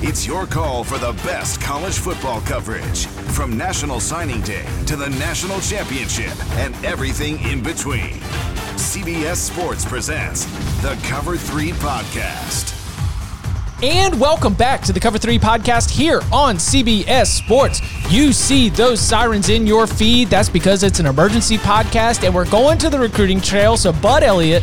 It's your call for the best college football coverage from National Signing Day to the National Championship and everything in between. CBS Sports presents the Cover 3 podcast. And welcome back to the Cover 3 podcast here on CBS Sports. You see those sirens in your feed. That's because it's an emergency podcast and we're going to the recruiting trail. So, Bud Elliott,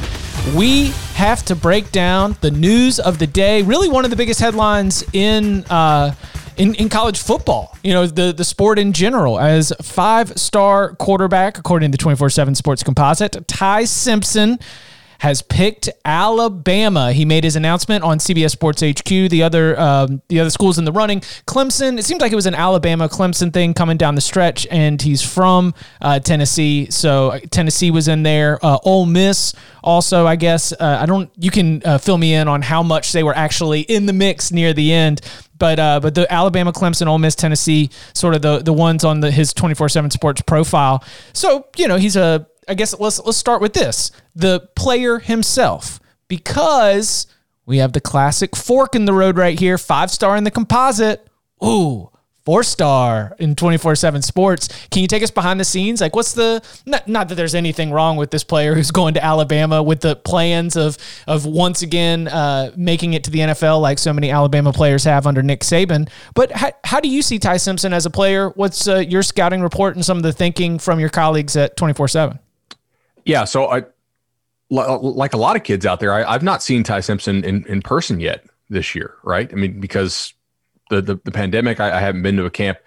we have to break down the news of the day. Really, one of the biggest headlines in. Uh, in, in college football, you know, the, the sport in general, as five star quarterback, according to the 24 7 Sports Composite, Ty Simpson has picked Alabama. He made his announcement on CBS Sports HQ. The other um, the other schools in the running, Clemson. It seems like it was an Alabama Clemson thing coming down the stretch, and he's from uh, Tennessee, so uh, Tennessee was in there. Uh, Ole Miss also, I guess. Uh, I don't. You can uh, fill me in on how much they were actually in the mix near the end. But uh, but the Alabama, Clemson, Ole Miss, Tennessee, sort of the the ones on the his twenty four seven Sports profile. So you know he's a I guess let's let's start with this. The player himself. Because we have the classic fork in the road right here, 5 star in the composite. Ooh, four star in 24-7 sports. Can you take us behind the scenes? Like what's the not, not that there's anything wrong with this player who's going to alabama with the plans of of once again uh, making it to the nfl like so many alabama players have under nick saban. But how, how do you see ty simpson as a player? What's uh, your scouting report and some of the thinking from your colleagues at 24-7 yeah, so I like a lot of kids out there, I, have not seen Ty Simpson in, in person yet this year, right? I mean, because the the, the pandemic, I, I, haven't been to a camp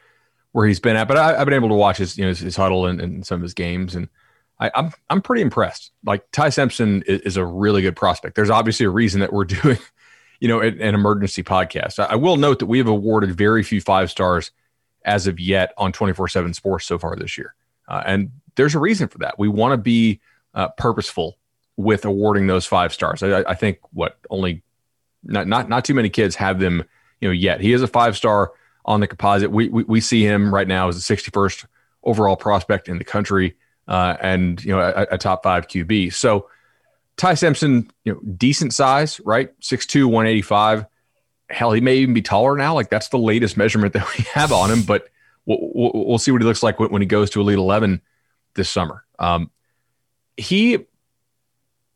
where he's been at, but I, have been able to watch his you know his, his huddle and, and, some of his games, and I, am I'm, I'm pretty impressed. Like Ty Simpson is, is, a really good prospect. There's obviously a reason that we're doing, you know, an, an emergency podcast. I, I will note that we have awarded very few five stars as of yet on 24 seven Sports so far this year, uh, and there's a reason for that. We want to be uh, purposeful with awarding those five stars. I, I, think what only not not not too many kids have them, you know, yet. He is a five star on the composite. We, we, we see him right now as the 61st overall prospect in the country, uh, and you know a, a, top five QB. So Ty Simpson, you know, decent size, right? 6'2", 185. Hell, he may even be taller now. Like that's the latest measurement that we have on him, but we'll, we'll see what he looks like when, he goes to Elite Eleven this summer. Um, he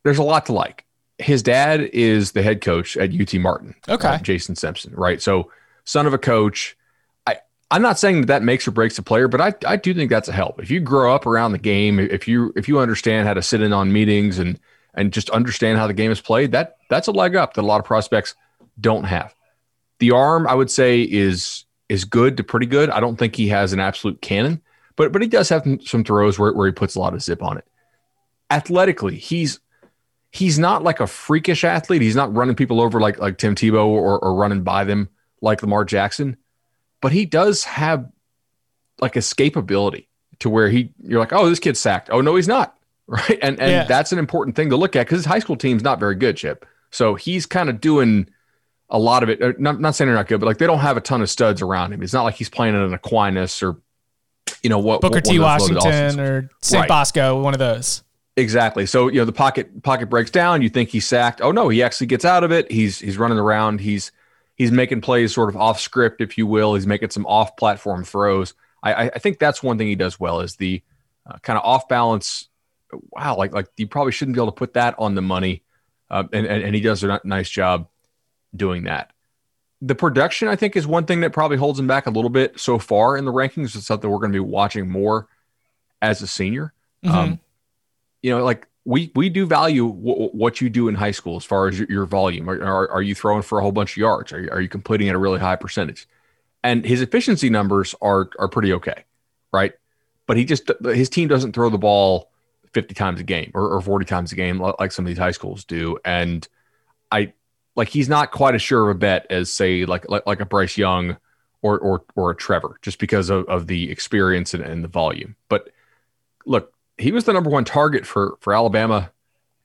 there's a lot to like. His dad is the head coach at UT Martin. Okay, uh, Jason Simpson, right? So son of a coach. I I'm not saying that that makes or breaks a player, but I I do think that's a help. If you grow up around the game, if you if you understand how to sit in on meetings and and just understand how the game is played, that that's a leg up that a lot of prospects don't have. The arm, I would say, is is good to pretty good. I don't think he has an absolute cannon, but but he does have some throws where, where he puts a lot of zip on it athletically, he's he's not like a freakish athlete. He's not running people over like like Tim Tebow or, or running by them like Lamar Jackson, but he does have like escapability to where he you're like, oh, this kid's sacked. Oh no, he's not. Right. And and yeah. that's an important thing to look at because his high school team's not very good, Chip. So he's kind of doing a lot of it. Not, not saying they're not good, but like they don't have a ton of studs around him. It's not like he's playing in an Aquinas or you know what Booker T. Washington or St. Right. Bosco, one of those. Exactly. So you know the pocket pocket breaks down. You think he's sacked. Oh no, he actually gets out of it. He's he's running around. He's he's making plays sort of off script, if you will. He's making some off platform throws. I, I think that's one thing he does well is the uh, kind of off balance. Wow, like like you probably shouldn't be able to put that on the money, uh, and, and and he does a nice job doing that. The production, I think, is one thing that probably holds him back a little bit so far in the rankings. It's something we're going to be watching more as a senior. Mm-hmm. Um, you know, like we we do value w- what you do in high school as far as your, your volume. Are, are, are, you throwing for a whole bunch of yards? Are you, are you completing at a really high percentage? And his efficiency numbers are are pretty okay, right? But he just his team doesn't throw the ball 50 times a game or, or 40 times a game like some of these high schools do. And I like he's not quite as sure of a bet as say like like, like a Bryce Young or or or a Trevor just because of, of the experience and, and the volume. But look, he was the number one target for for Alabama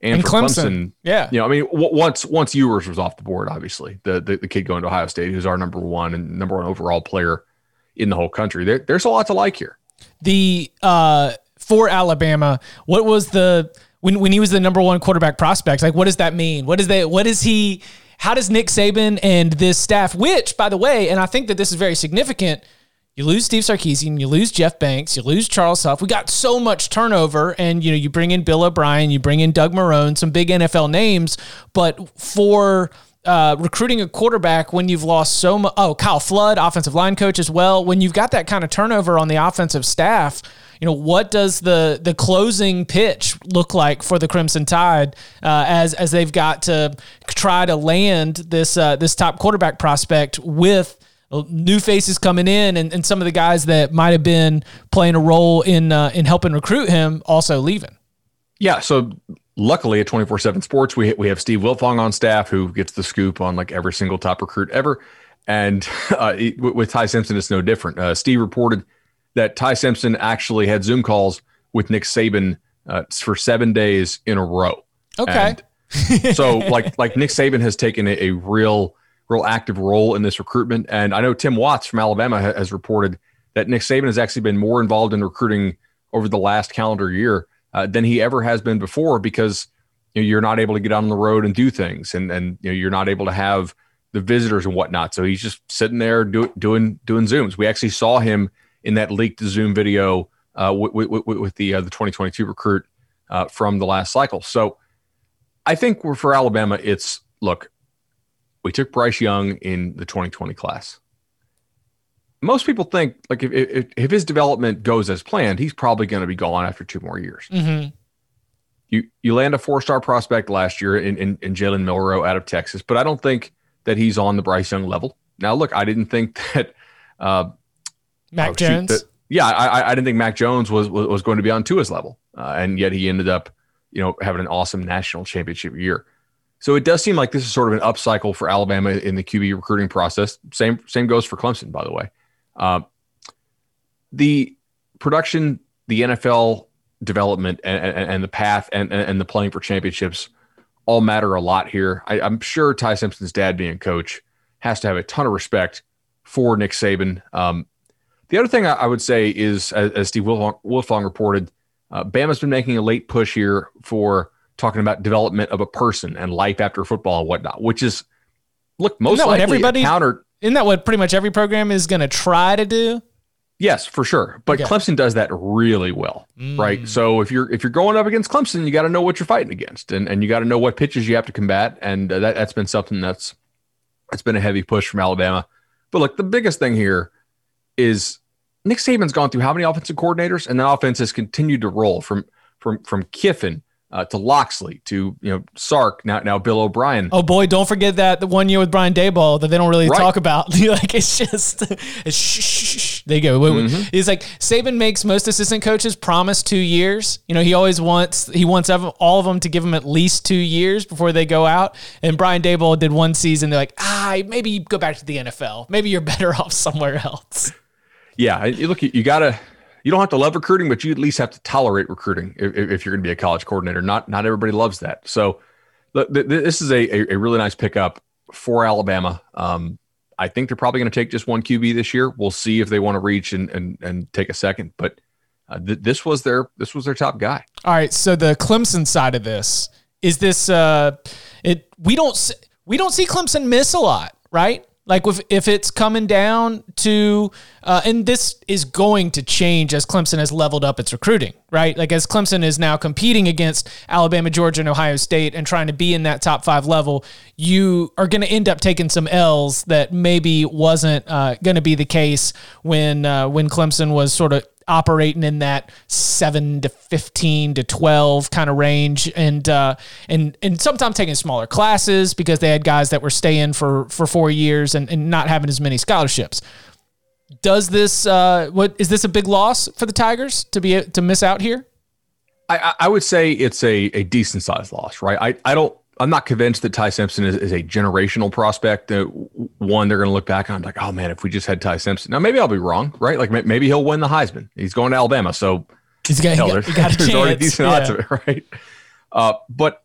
and, and for Clemson. Clemson. Yeah, you know, I mean, w- once once Ewers was off the board, obviously the, the, the kid going to Ohio State, who's our number one and number one overall player in the whole country. There, there's a lot to like here. The uh for Alabama, what was the when when he was the number one quarterback prospect? Like, what does that mean? What is that? What is he? How does Nick Saban and this staff, which by the way, and I think that this is very significant you lose Steve Sarkisian, you lose Jeff Banks, you lose Charles Huff. We got so much turnover, and you know you bring in Bill O'Brien, you bring in Doug Marrone, some big NFL names, but for uh, recruiting a quarterback when you've lost so much. Oh, Kyle Flood, offensive line coach as well. When you've got that kind of turnover on the offensive staff, you know what does the the closing pitch look like for the Crimson Tide uh, as as they've got to try to land this uh, this top quarterback prospect with new faces coming in and, and some of the guys that might have been playing a role in uh, in helping recruit him also leaving. Yeah, so luckily at 24/7 Sports we we have Steve Wiltfong on staff who gets the scoop on like every single top recruit ever and uh, with Ty Simpson it's no different. Uh, Steve reported that Ty Simpson actually had Zoom calls with Nick Saban uh, for 7 days in a row. Okay. so like like Nick Saban has taken a, a real real active role in this recruitment. And I know Tim Watts from Alabama ha- has reported that Nick Saban has actually been more involved in recruiting over the last calendar year uh, than he ever has been before because you know, you're not able to get on the road and do things, and and you know, you're not able to have the visitors and whatnot. So he's just sitting there do, doing doing zooms. We actually saw him in that leaked Zoom video uh, with, with, with, the uh, the 2022 recruit uh, from the last cycle. So I think we're, for Alabama, it's look we took Bryce Young in the 2020 class. Most people think like if, if, if his development goes as planned, he's probably going to be gone after two more years. Mm-hmm. You you land a four star prospect last year in, in, in Jalen Milroe out of Texas, but I don't think that he's on the Bryce Young level. Now, look, I didn't think that uh, Mac oh, Jones. Shoot, that, yeah, I, I didn't think Mac Jones was, was, was going to be on Tua's level, uh, and yet he ended up, you know, having an awesome national championship year. So it does seem like this is sort of an upcycle for Alabama in the QB recruiting process. Same same goes for Clemson, by the way. Uh, the production, the NFL development, and, and, and the path, and, and the playing for championships all matter a lot here. I, am sure Ty Simpson's dad, being coach, has to have a ton of respect for Nick Saban. Um, the other thing I, I, would say is, as, as Steve Wiltfong, Wiltfong reported, uh, Bama's been making a late push here for talking about development of a person and life after football and whatnot, which is look most likely everybody counter. Isn't that what pretty much every program is going to try to do? Yes, for sure. But okay. Clemson does that really well, mm. right? So if you're if you're going up against Clemson, you got to know what you're fighting against, and and you got to know what pitches you have to combat, and uh, that that's been something that's that's been a heavy push from Alabama. But look, the biggest thing here is Nick Saban's gone through how many offensive coordinators, and the offense has continued to roll from from from Kiffin uh, to Locksley, to you know Sark, now now Bill O'Brien. Oh boy, don't forget that the one year with Brian Daboll that they don't really right. talk about. like it's just it's shh, shh, shh. There you go. Mm-hmm. He's like Saban makes most assistant coaches promise two years. You know he always wants he wants all of them to give him at least two years before they go out. And Brian Daboll did one season. They're like, ah, maybe you go back to the NFL. Maybe you're better off somewhere else. Yeah, look, you gotta you don't have to love recruiting, but you at least have to tolerate recruiting if, if you're going to be a college coordinator. Not not everybody loves that. So th- th- this is a, a really nice pickup for Alabama. Um, I think they're probably going to take just one QB this year. We'll see if they want to reach and, and, and take a second. But uh, th- this was their this was their top guy. All right, so the Clemson side of this is this uh it we don't we don't see Clemson miss a lot, right? Like if if it's coming down to, uh, and this is going to change as Clemson has leveled up its recruiting, right? Like as Clemson is now competing against Alabama, Georgia, and Ohio State, and trying to be in that top five level, you are going to end up taking some L's that maybe wasn't uh, going to be the case when uh, when Clemson was sort of operating in that seven to fifteen to twelve kind of range, and uh, and and sometimes taking smaller classes because they had guys that were staying for for four years and, and not having as many scholarships. Does this uh, what is this a big loss for the Tigers to be to miss out here? I, I would say it's a, a decent sized loss, right? I, I don't I'm not convinced that Ty Simpson is, is a generational prospect. Uh, one, they're going to look back on like, oh man, if we just had Ty Simpson. Now maybe I'll be wrong, right? Like maybe he'll win the Heisman. He's going to Alabama, so he's got, hell, he got, he got there's already decent yeah. odds of it, right? Uh, but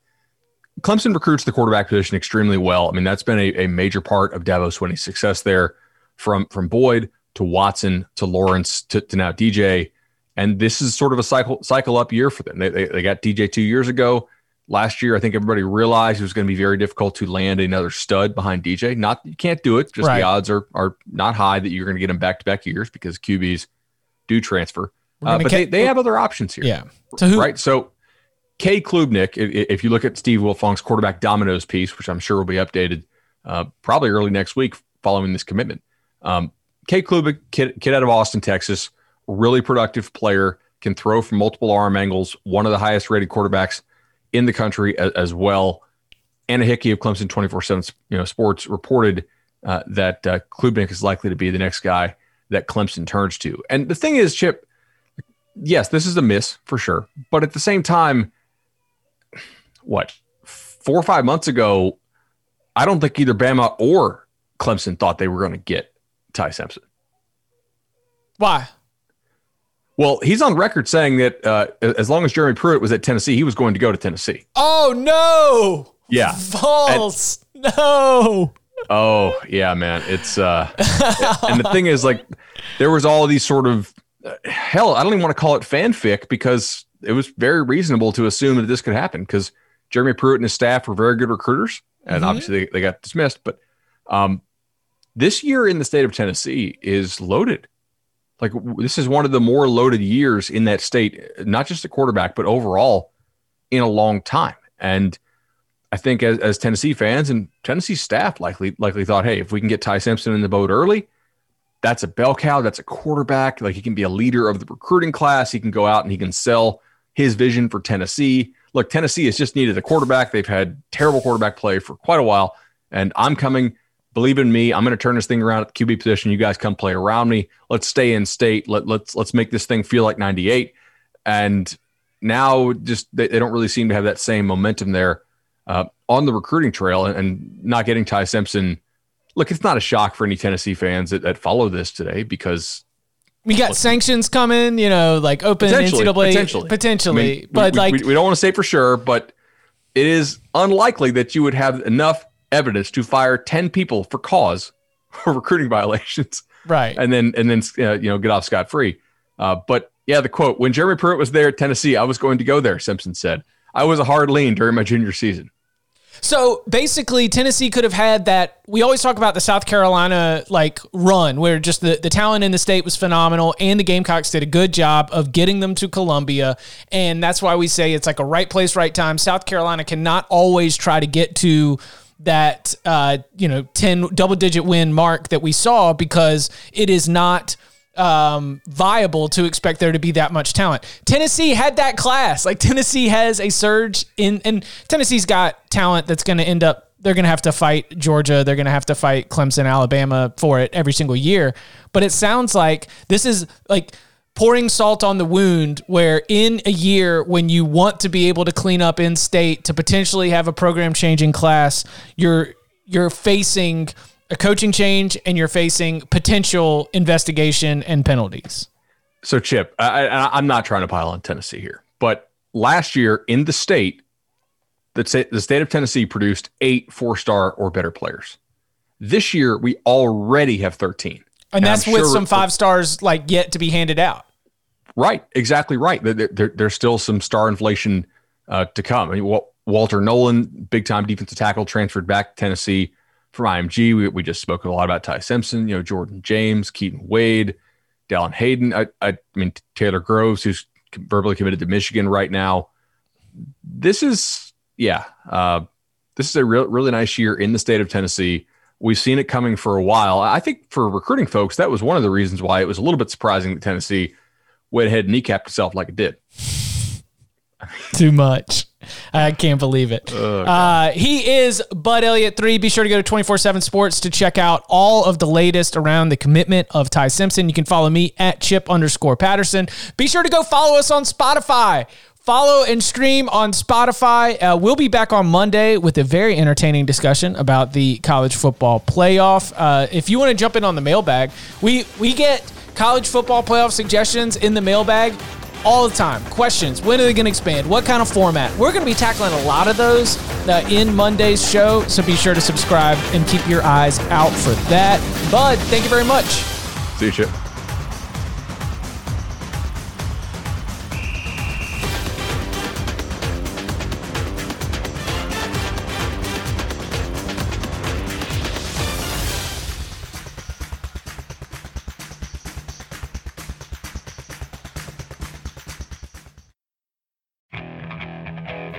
Clemson recruits the quarterback position extremely well. I mean, that's been a, a major part of Dabo Swinney's success there, from from Boyd to Watson to Lawrence to, to now DJ. And this is sort of a cycle cycle up year for them. They, they, they got DJ two years ago. Last year, I think everybody realized it was going to be very difficult to land another stud behind DJ. Not you can't do it. Just right. the odds are are not high that you're going to get him back to back years because QBs do transfer. Uh, but they, they have other options here. Yeah. So who, right. So K. Klubnik, if, if, you look at Steve Wiltfong's quarterback dominoes piece, which I'm sure will be updated uh, probably early next week following this commitment. Um, Cade Klubnik, kid, kid out of Austin, Texas, really productive player, can throw from multiple arm angles, one of the highest rated quarterbacks in the country as, as well. Anna Hickey of Clemson 24 7 you know, Sports reported uh, that uh, Klubnik is likely to be the next guy that Clemson turns to. And the thing is, Chip, yes, this is a miss for sure. But at the same time, what, four or five months ago, I don't think either Bama or Clemson thought they were going to get Ty Simpson. Why? Well, he's on record saying that uh, as long as Jeremy Pruitt was at Tennessee, he was going to go to Tennessee. Oh no! Yeah, false. And, no. Oh yeah, man. It's uh, and the thing is, like, there was all these sort of uh, hell. I don't even want to call it fanfic because it was very reasonable to assume that this could happen because Jeremy Pruitt and his staff were very good recruiters, and mm-hmm. obviously they, they got dismissed. But um, this year in the state of Tennessee is loaded like this is one of the more loaded years in that state, not just a quarterback, but overall in a long time. And I think as, as Tennessee fans and Tennessee staff likely likely thought, hey, if we can get Ty Simpson in the boat early, that's a bell cow. That's a quarterback. Like he can be a leader of the recruiting class. He can go out and he can sell his vision for Tennessee. Look, Tennessee has just needed a quarterback. They've had terrible quarterback play for quite a while, and I'm coming believe in me. I'm going to turn this thing around at the QB position. You guys come play around me. Let's stay in state. Let, let's let's make this thing feel like 98. And now, just they, they don't really seem to have that same momentum there uh, on the recruiting trail, and, and, not getting Ty Simpson. Look, it's not a shock for any Tennessee fans that, that follow this today because we got sanctions coming. You know, like open potentially, NCAA potentially, potentially. I mean, but we, like we, we don't want to say for sure, but it is unlikely that you would have enough evidence to fire 10 people for cause for recruiting violations. Right. And then, and then, uh, you know, get off scot free. Uh, but yeah, the quote when Jeremy Pruitt was there at Tennessee, I was going to go there, Simpson said. I was a hard lean during my junior season. So basically, Tennessee could have had that. We always talk about the South Carolina like run, where just the, the talent in the state was phenomenal, and the Gamecocks did a good job of getting them to Columbia, and that's why we say it's like a right place, right time. South Carolina cannot always try to get to that uh, you know 10 double digit win mark that we saw because it is not um, viable to expect there to be that much talent. Tennessee had that class. Like Tennessee has a surge in and Tennessee's got talent that's going to end up they're going to have to fight Georgia, they're going to have to fight Clemson, Alabama for it every single year. But it sounds like this is like pouring salt on the wound where in a year when you want to be able to clean up in state to potentially have a program changing class you're you're facing a coaching change and you're facing potential investigation and penalties. So chip I, I, i'm not trying to pile on tennessee here but last year in the state the, the state of tennessee produced eight four star or better players. This year we already have 13 and, that's with sure some five stars like yet to be handed out. Right, exactly right. There, there, there's still some star inflation uh, to come. I mean, Walter Nolan, big time defensive tackle, transferred back to Tennessee from IMG. We, we just spoke a lot about Ty Simpson, you know, Jordan James, Keaton Wade, Dallan Hayden. I, I, mean, Taylor Groves, who's verbally committed to Michigan right now. This is, yeah, uh, this is a real, really nice year in the state of Tennessee. We've seen it coming for a while. I think for recruiting folks, that was one of the reasons why it was a little bit surprising that Tennessee went ahead and kneecapped itself like it did. Too much. I can't believe it. Oh, uh, he is Bud Elliott three. Be sure to go to twenty four seven Sports to check out all of the latest around the commitment of Ty Simpson. You can follow me at Chip underscore Patterson. Be sure to go follow us on Spotify. Follow and stream on Spotify. Uh, we'll be back on Monday with a very entertaining discussion about the college football playoff. Uh, if you want to jump in on the mailbag, we we get college football playoff suggestions in the mailbag all the time. Questions when are they going to expand? What kind of format? We're going to be tackling a lot of those uh, in Monday's show, so be sure to subscribe and keep your eyes out for that. Bud, thank you very much. See you, Chip.